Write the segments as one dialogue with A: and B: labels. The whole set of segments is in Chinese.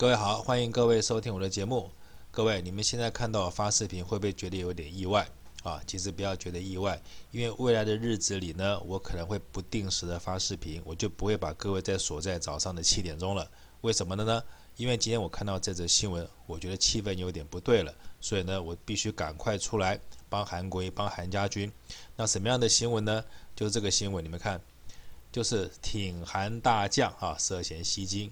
A: 各位好，欢迎各位收听我的节目。各位，你们现在看到我发视频，会不会觉得有点意外啊？其实不要觉得意外，因为未来的日子里呢，我可能会不定时的发视频，我就不会把各位再锁在早上的七点钟了。为什么的呢？因为今天我看到这则新闻，我觉得气氛有点不对了，所以呢，我必须赶快出来帮韩国、帮韩家军。那什么样的新闻呢？就是这个新闻，你们看，就是挺韩大将啊涉嫌吸金。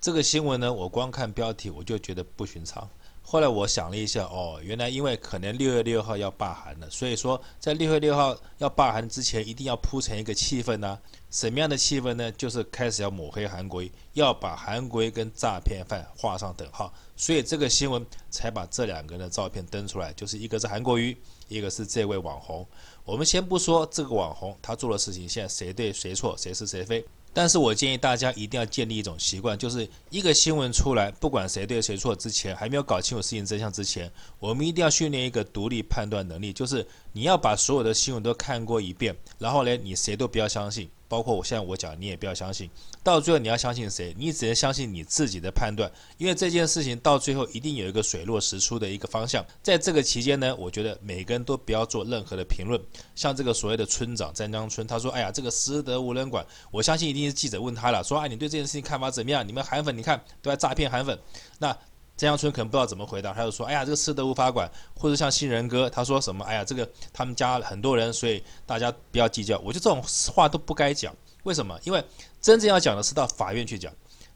A: 这个新闻呢，我光看标题我就觉得不寻常。后来我想了一下，哦，原来因为可能六月六号要罢韩了，所以说在六月六号要罢韩之前，一定要铺成一个气氛呢。什么样的气氛呢？就是开始要抹黑韩国，要把韩国跟诈骗犯画上等号。所以这个新闻才把这两个人的照片登出来，就是一个是韩国瑜，一个是这位网红。我们先不说这个网红他做的事情，现在谁对谁错，谁是谁非。但是我建议大家一定要建立一种习惯，就是一个新闻出来，不管谁对谁错之前，还没有搞清楚事情真相之前，我们一定要训练一个独立判断能力，就是你要把所有的新闻都看过一遍，然后呢，你谁都不要相信。包括我现在我讲，你也不要相信。到最后你要相信谁？你只能相信你自己的判断，因为这件事情到最后一定有一个水落石出的一个方向。在这个期间呢，我觉得每个人都不要做任何的评论。像这个所谓的村长詹江村，他说：“哎呀，这个失德无人管。”我相信一定是记者问他了，说：“哎，你对这件事情看法怎么样？你们韩粉，你看都在诈骗韩粉。”那詹阳春可能不知道怎么回答，他就说：“哎呀，这个失德无法管。”或者像新人哥，他说什么：“哎呀，这个他们家很多人，所以大家不要计较。”我觉得这种话都不该讲。为什么？因为真正要讲的是到法院去讲，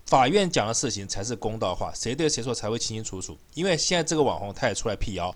A: 法院讲的事情才是公道话，谁对谁错才会清清楚楚。因为现在这个网红他也出来辟谣，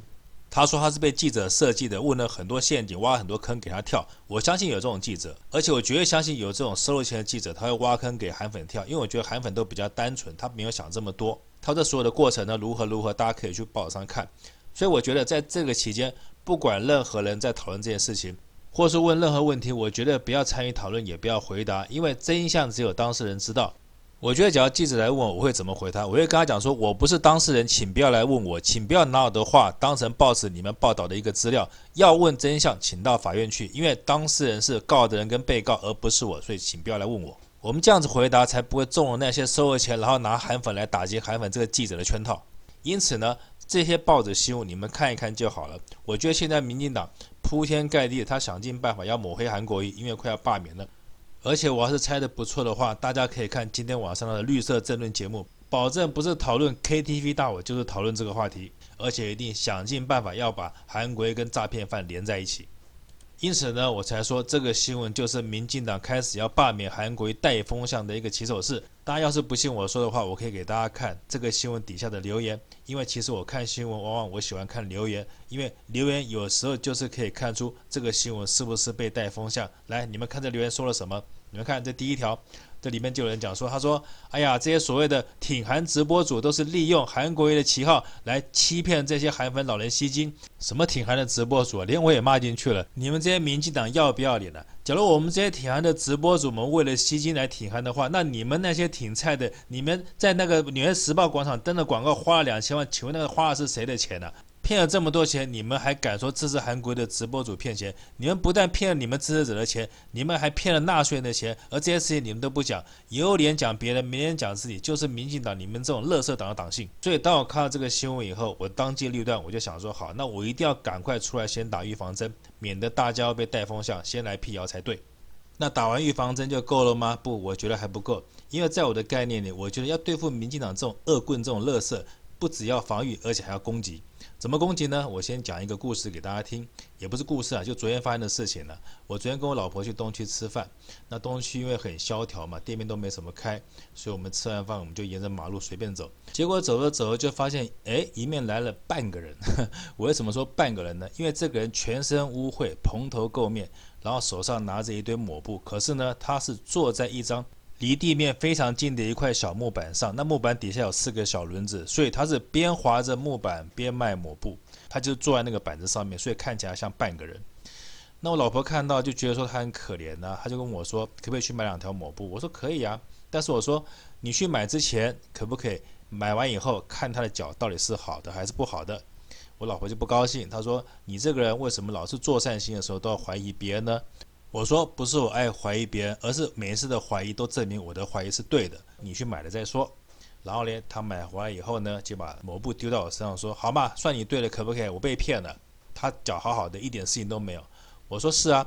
A: 他说他是被记者设计的，问了很多陷阱，挖了很多坑给他跳。我相信有这种记者，而且我绝对相信有这种收了钱的记者，他会挖坑给韩粉跳。因为我觉得韩粉都比较单纯，他没有想这么多。他这所有的过程呢，如何如何，大家可以去报纸上看。所以我觉得在这个期间，不管任何人在讨论这件事情，或是问任何问题，我觉得不要参与讨论，也不要回答，因为真相只有当事人知道。我觉得只要记者来问我，我会怎么回他？我会跟他讲说，我不是当事人，请不要来问我，请不要拿我的话当成报纸你们报道的一个资料。要问真相，请到法院去，因为当事人是告的人跟被告，而不是我，所以请不要来问我。我们这样子回答，才不会中了那些收了钱，然后拿韩粉来打击韩粉这个记者的圈套。因此呢，这些报纸新闻你们看一看就好了。我觉得现在民进党铺天盖地，他想尽办法要抹黑韩国瑜，因为快要罢免了。而且我要是猜的不错的话，大家可以看今天晚上的绿色政论节目，保证不是讨论 KTV 大火，就是讨论这个话题，而且一定想尽办法要把韩国瑜跟诈骗犯连在一起。因此呢，我才说这个新闻就是民进党开始要罢免韩国瑜带风向的一个起手式。大家要是不信我说的话，我可以给大家看这个新闻底下的留言。因为其实我看新闻，往往我喜欢看留言，因为留言有时候就是可以看出这个新闻是不是被带风向。来，你们看这留言说了什么？你们看这第一条。这里面就有人讲说，他说：“哎呀，这些所谓的挺韩直播主都是利用韩国瑜的旗号来欺骗这些韩粉老人吸金。什么挺韩的直播主，连我也骂进去了。你们这些民进党要不要脸呢？假如我们这些挺韩的直播主们为了吸金来挺韩的话，那你们那些挺菜的，你们在那个纽约时报广场登的广告花了两千万，请问那个花的是谁的钱呢？”骗了这么多钱，你们还敢说这是韩国的直播主骗钱？你们不但骗了你们支持者的钱，你们还骗了纳税人的钱，而这些事情你们都不讲，有脸讲别人，没脸讲自己，就是民进党你们这种垃圾党的党性。所以当我看到这个新闻以后，我当机立断，我就想说，好，那我一定要赶快出来先打预防针，免得大家要被带风向，先来辟谣才对。那打完预防针就够了吗？不，我觉得还不够，因为在我的概念里，我觉得要对付民进党这种恶棍、这种垃圾，不只要防御，而且还要攻击。怎么攻击呢？我先讲一个故事给大家听，也不是故事啊，就昨天发生的事情了。我昨天跟我老婆去东区吃饭，那东区因为很萧条嘛，店面都没什么开，所以我们吃完饭我们就沿着马路随便走。结果走着走着就发现，哎，迎面来了半个人。我为什么说半个人呢？因为这个人全身污秽，蓬头垢面，然后手上拿着一堆抹布，可是呢，他是坐在一张。离地面非常近的一块小木板上，那木板底下有四个小轮子，所以他是边滑着木板边卖抹布。他就坐在那个板子上面，所以看起来像半个人。那我老婆看到就觉得说他很可怜呢、他就跟我说可不可以去买两条抹布？我说可以啊，但是我说你去买之前可不可以买完以后看他的脚到底是好的还是不好的？我老婆就不高兴，她说你这个人为什么老是做善心的时候都要怀疑别人呢？我说不是我爱怀疑别人，而是每一次的怀疑都证明我的怀疑是对的。你去买了再说。然后呢，他买回来以后呢，就把抹布丢到我身上，说：“好嘛，算你对了，可不可以？我被骗了。”他脚好好的，一点事情都没有。我说：“是啊。”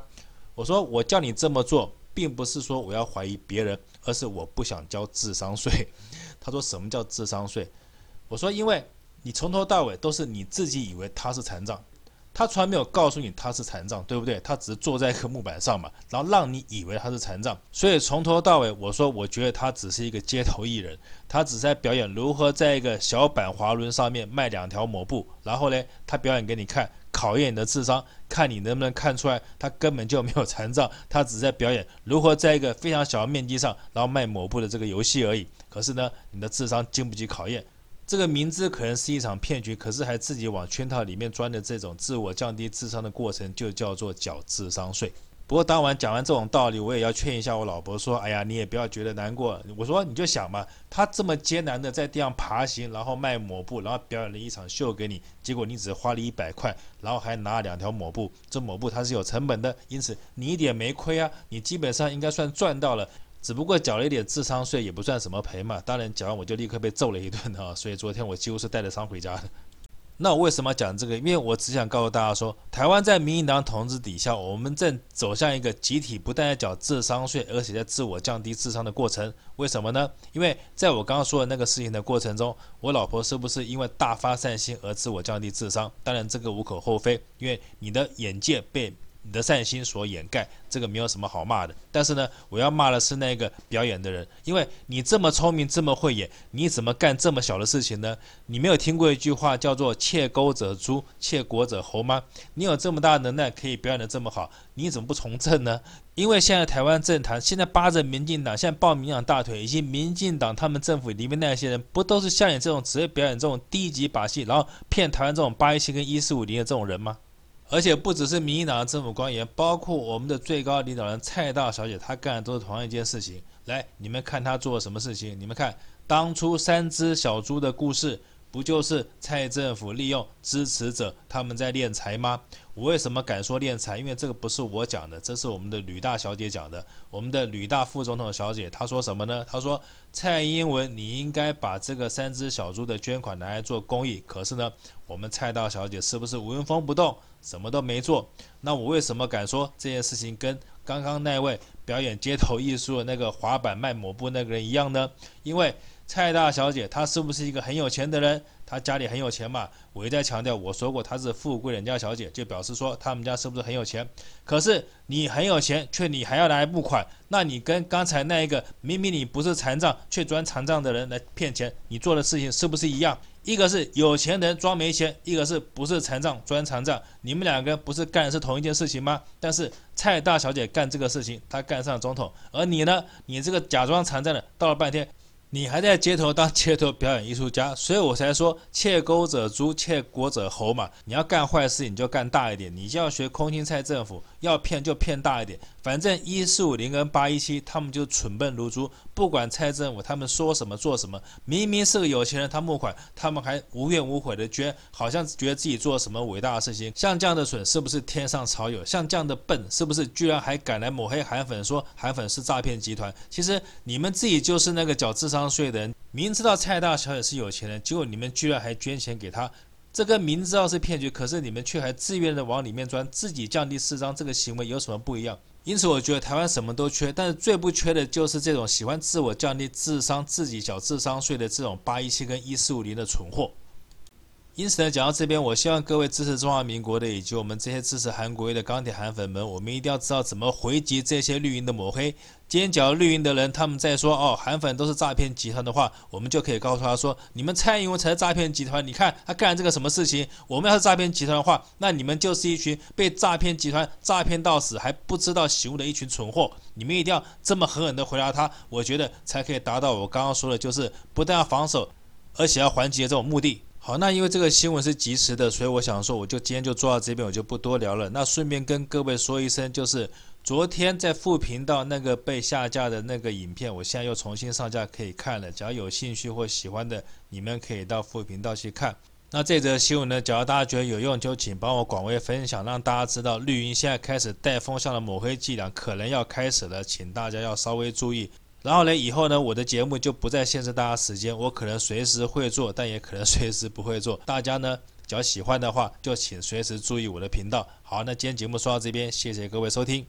A: 我说：“我叫你这么做，并不是说我要怀疑别人，而是我不想交智商税。”他说：“什么叫智商税？”我说：“因为你从头到尾都是你自己以为他是残障。”他从来没有告诉你他是残障，对不对？他只是坐在一个木板上嘛，然后让你以为他是残障。所以从头到尾，我说我觉得他只是一个街头艺人，他只是在表演如何在一个小板滑轮上面卖两条抹布，然后呢，他表演给你看，考验你的智商，看你能不能看出来他根本就没有残障，他只在表演如何在一个非常小的面积上，然后卖抹布的这个游戏而已。可是呢，你的智商经不起考验。这个明知可能是一场骗局，可是还自己往圈套里面钻的这种自我降低智商的过程，就叫做缴智商税。不过当晚讲完这种道理，我也要劝一下我老婆说：“哎呀，你也不要觉得难过。”我说：“你就想嘛，他这么艰难的在地上爬行，然后卖抹布，然后表演了一场秀给你，结果你只花了一百块，然后还拿了两条抹布。这抹布它是有成本的，因此你一点没亏啊，你基本上应该算赚到了。”只不过缴了一点智商税，也不算什么赔嘛。当然缴完我就立刻被揍了一顿啊，所以昨天我几乎是带着伤回家的。那我为什么讲这个？因为我只想告诉大家说，台湾在民进党统治底下，我们正走向一个集体不但要缴智商税，而且在自我降低智商的过程。为什么呢？因为在我刚刚说的那个事情的过程中，我老婆是不是因为大发善心而自我降低智商？当然这个无可厚非，因为你的眼界被。你的善心所掩盖，这个没有什么好骂的。但是呢，我要骂的是那个表演的人，因为你这么聪明，这么会演，你怎么干这么小的事情呢？你没有听过一句话叫做“窃钩者诛，窃国者侯”吗？你有这么大能耐，可以表演得这么好，你怎么不从政呢？因为现在台湾政坛现在扒着民进党，现在抱民进党大腿，以及民进党他们政府里面那些人，不都是像你这种只会表演这种低级把戏，然后骗台湾这种八一七跟一四五零的这种人吗？而且不只是民进党的政府官员，包括我们的最高领导人蔡大小姐，她干的都是同样一件事情。来，你们看她做了什么事情？你们看当初三只小猪的故事。不就是蔡政府利用支持者他们在敛财吗？我为什么敢说敛财？因为这个不是我讲的，这是我们的吕大小姐讲的。我们的吕大副总统小姐她说什么呢？她说蔡英文你应该把这个三只小猪的捐款拿来做公益。可是呢，我们蔡大小姐是不是纹风不动，什么都没做？那我为什么敢说这件事情跟刚刚那位表演街头艺术的那个滑板卖抹布那个人一样呢？因为蔡大小姐，她是不是一个很有钱的人？她家里很有钱嘛？我一再强调，我说过她是富贵人家小姐，就表示说他们家是不是很有钱？可是你很有钱，却你还要来募款，那你跟刚才那一个明明你不是残障却装残障的人来骗钱，你做的事情是不是一样？一个是有钱人装没钱，一个是不是残障装残障，你们两个不是干的是同一件事情吗？但是蔡大小姐干这个事情，她干上总统，而你呢？你这个假装残障的，到了半天。你还在街头当街头表演艺术家，所以我才说窃钩者诛，窃国者侯嘛。你要干坏事，你就干大一点，你就要学空心菜政府，要骗就骗大一点。反正一四五零跟八一七，他们就蠢笨如猪，不管蔡政府他们说什么做什么。明明是个有钱人，他募款，他们还无怨无悔的捐，好像觉得自己做了什么伟大的事情。像这样的蠢，是不是天上少有？像这样的笨，是不是居然还敢来抹黑韩粉，说韩粉是诈骗集团？其实你们自己就是那个缴智商税的人，明知道蔡大小姐是有钱人，结果你们居然还捐钱给他，这跟明知道是骗局，可是你们却还自愿的往里面钻，自己降低四张，这个行为有什么不一样？因此，我觉得台湾什么都缺，但是最不缺的就是这种喜欢自我降低智商、自己缴智商税的这种八一七跟一四五零的蠢货。因此呢，讲到这边，我希望各位支持中华民国的，以及我们这些支持韩国的钢铁韩粉们，我们一定要知道怎么回击这些绿营的抹黑。今天，讲绿营的人他们在说哦，韩粉都是诈骗集团的话，我们就可以告诉他说，你们蔡英文才是诈骗集团。你看他干了这个什么事情？我们要是诈骗集团的话，那你们就是一群被诈骗集团诈骗到死还不知道醒悟的一群蠢货。你们一定要这么狠狠地回答他，我觉得才可以达到我刚刚说的，就是不但要防守，而且要还击的这种目的。好，那因为这个新闻是及时的，所以我想说，我就今天就做到这边，我就不多聊了。那顺便跟各位说一声，就是昨天在副频道那个被下架的那个影片，我现在又重新上架可以看了。只要有兴趣或喜欢的，你们可以到副频道去看。那这则新闻呢，假如大家觉得有用，就请帮我广为分享，让大家知道绿营现在开始带风向的抹黑伎俩可能要开始了，请大家要稍微注意。然后呢，以后呢，我的节目就不再限制大家时间，我可能随时会做，但也可能随时不会做。大家呢，只要喜欢的话，就请随时注意我的频道。好，那今天节目说到这边，谢谢各位收听。